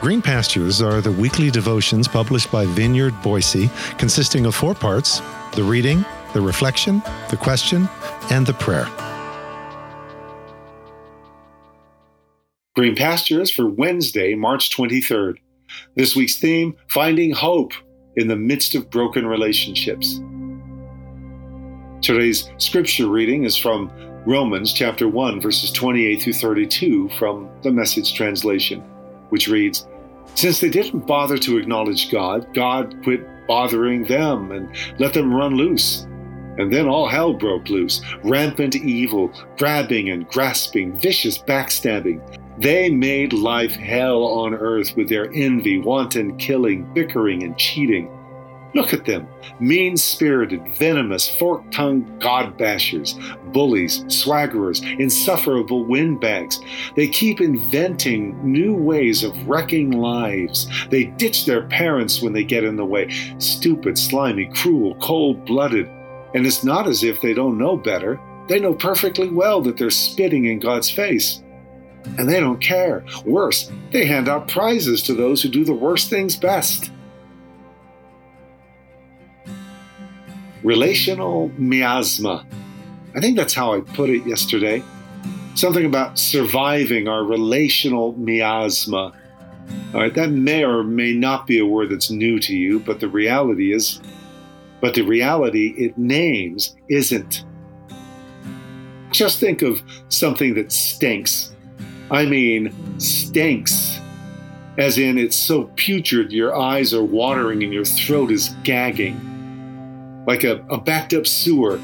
Green Pastures are the weekly devotions published by Vineyard Boise, consisting of four parts the reading, the reflection, the question, and the prayer. Green Pastures for Wednesday, March 23rd. This week's theme Finding Hope in the Midst of Broken Relationships. Today's scripture reading is from Romans chapter 1, verses 28 through 32 from the Message translation, which reads Since they didn't bother to acknowledge God, God quit bothering them and let them run loose. And then all hell broke loose rampant evil, grabbing and grasping, vicious backstabbing. They made life hell on earth with their envy, wanton killing, bickering, and cheating. Look at them mean spirited, venomous, fork tongued God bashers, bullies, swaggerers, insufferable windbags. They keep inventing new ways of wrecking lives. They ditch their parents when they get in the way. Stupid, slimy, cruel, cold blooded. And it's not as if they don't know better. They know perfectly well that they're spitting in God's face. And they don't care. Worse, they hand out prizes to those who do the worst things best. Relational miasma. I think that's how I put it yesterday. Something about surviving our relational miasma. All right, that may or may not be a word that's new to you, but the reality is, but the reality it names isn't. Just think of something that stinks. I mean, stinks. As in, it's so putrid your eyes are watering and your throat is gagging like a, a backed up sewer,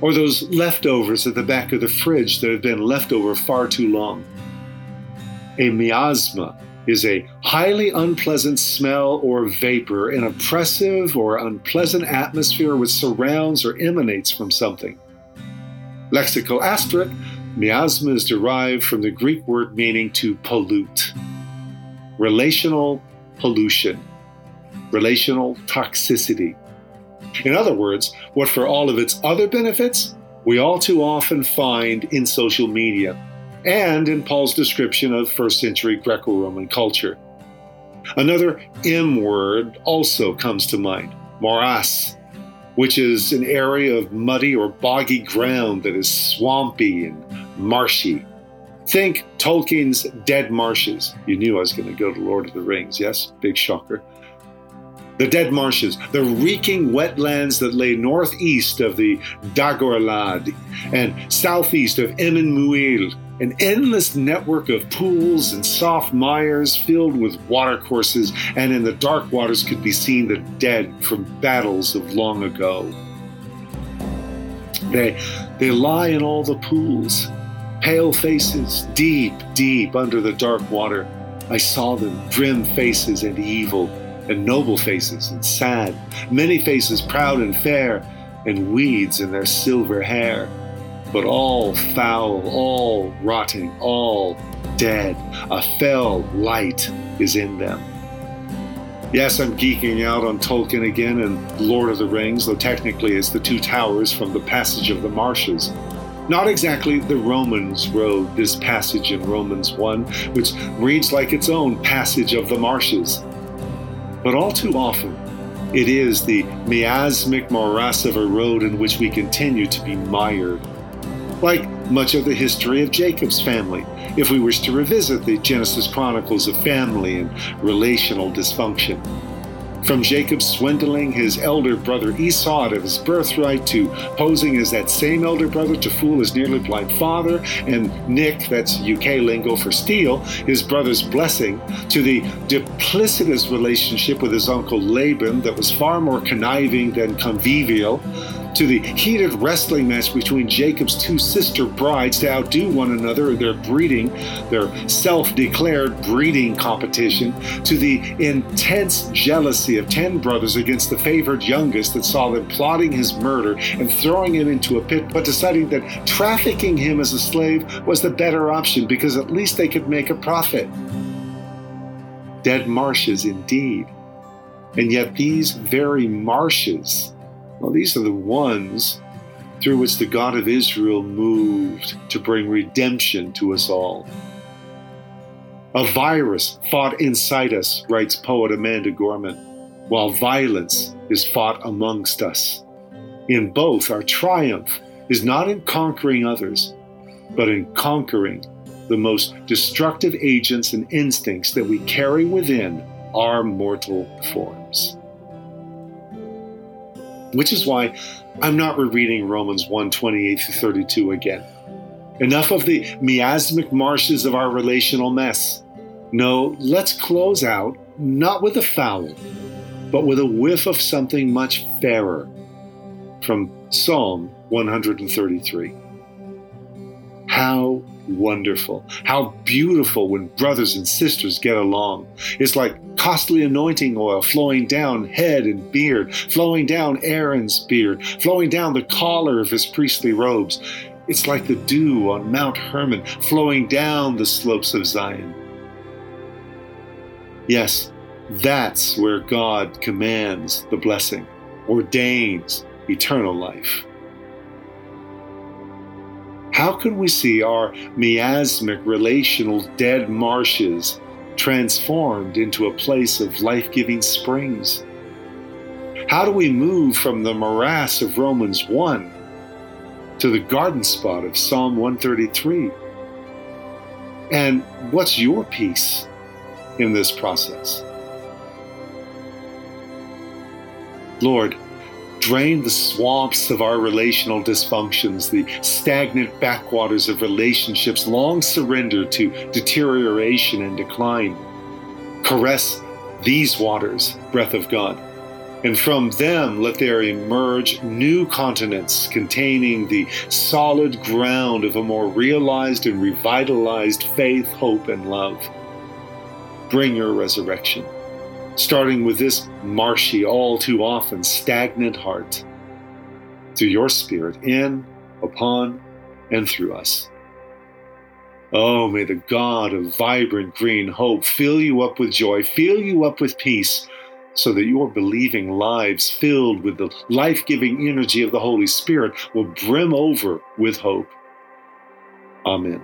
or those leftovers at the back of the fridge that have been left over far too long. A miasma is a highly unpleasant smell or vapor, an oppressive or unpleasant atmosphere which surrounds or emanates from something. Lexical asterisk, miasma is derived from the Greek word meaning to pollute. Relational pollution, relational toxicity. In other words, what for all of its other benefits, we all too often find in social media and in Paul's description of first century Greco Roman culture. Another M word also comes to mind morass, which is an area of muddy or boggy ground that is swampy and marshy. Think Tolkien's Dead Marshes. You knew I was going to go to Lord of the Rings, yes? Big shocker the dead marshes, the reeking wetlands that lay northeast of the Dagorlad and southeast of Emin Muil, an endless network of pools and soft mires filled with watercourses, and in the dark waters could be seen the dead from battles of long ago. They, they lie in all the pools, pale faces, deep, deep under the dark water. I saw them, grim faces and evil and noble faces and sad, many faces proud and fair, and weeds in their silver hair, but all foul, all rotting, all dead. A fell light is in them. Yes, I'm geeking out on Tolkien again and Lord of the Rings, though technically it's the two towers from the Passage of the Marshes. Not exactly the Romans wrote this passage in Romans 1, which reads like its own Passage of the Marshes. But all too often, it is the miasmic morass of a road in which we continue to be mired. Like much of the history of Jacob's family, if we wish to revisit the Genesis chronicles of family and relational dysfunction. From Jacob swindling his elder brother Esau out of his birthright to posing as that same elder brother to fool his nearly blind father, and Nick, that's UK lingo for steal, his brother's blessing, to the duplicitous relationship with his uncle Laban that was far more conniving than convivial, to the heated wrestling match between Jacob's two sister brides to outdo one another in their breeding, their self declared breeding competition, to the intense jealousy of ten brothers against the favored youngest that saw them plotting his murder and throwing him into a pit, but deciding that trafficking him as a slave was the better option because at least they could make a profit. Dead marshes indeed. And yet, these very marshes well, these are the ones through which the God of Israel moved to bring redemption to us all. A virus fought inside us, writes poet Amanda Gorman, while violence is fought amongst us. In both, our triumph is not in conquering others, but in conquering the most destructive agents and instincts that we carry within our mortal forms. Which is why I'm not rereading Romans 1 28 through 32 again. Enough of the miasmic marshes of our relational mess. No, let's close out not with a foul, but with a whiff of something much fairer from Psalm 133. How wonderful, how beautiful when brothers and sisters get along. It's like costly anointing oil flowing down head and beard, flowing down Aaron's beard, flowing down the collar of his priestly robes. It's like the dew on Mount Hermon flowing down the slopes of Zion. Yes, that's where God commands the blessing, ordains eternal life. How can we see our miasmic relational dead marshes transformed into a place of life giving springs? How do we move from the morass of Romans 1 to the garden spot of Psalm 133? And what's your piece in this process? Lord, drain the swamps of our relational dysfunctions, the stagnant backwaters of relationships long surrendered to deterioration and decline. Caress these waters, breath of God, and from them let there emerge new continents containing the solid ground of a more realized and revitalized faith, hope, and love. Bring your resurrection starting with this marshy, all too often stagnant heart, through your Spirit in, upon, and through us. Oh, may the God of vibrant green hope fill you up with joy, fill you up with peace, so that your believing lives, filled with the life giving energy of the Holy Spirit, will brim over with hope. Amen.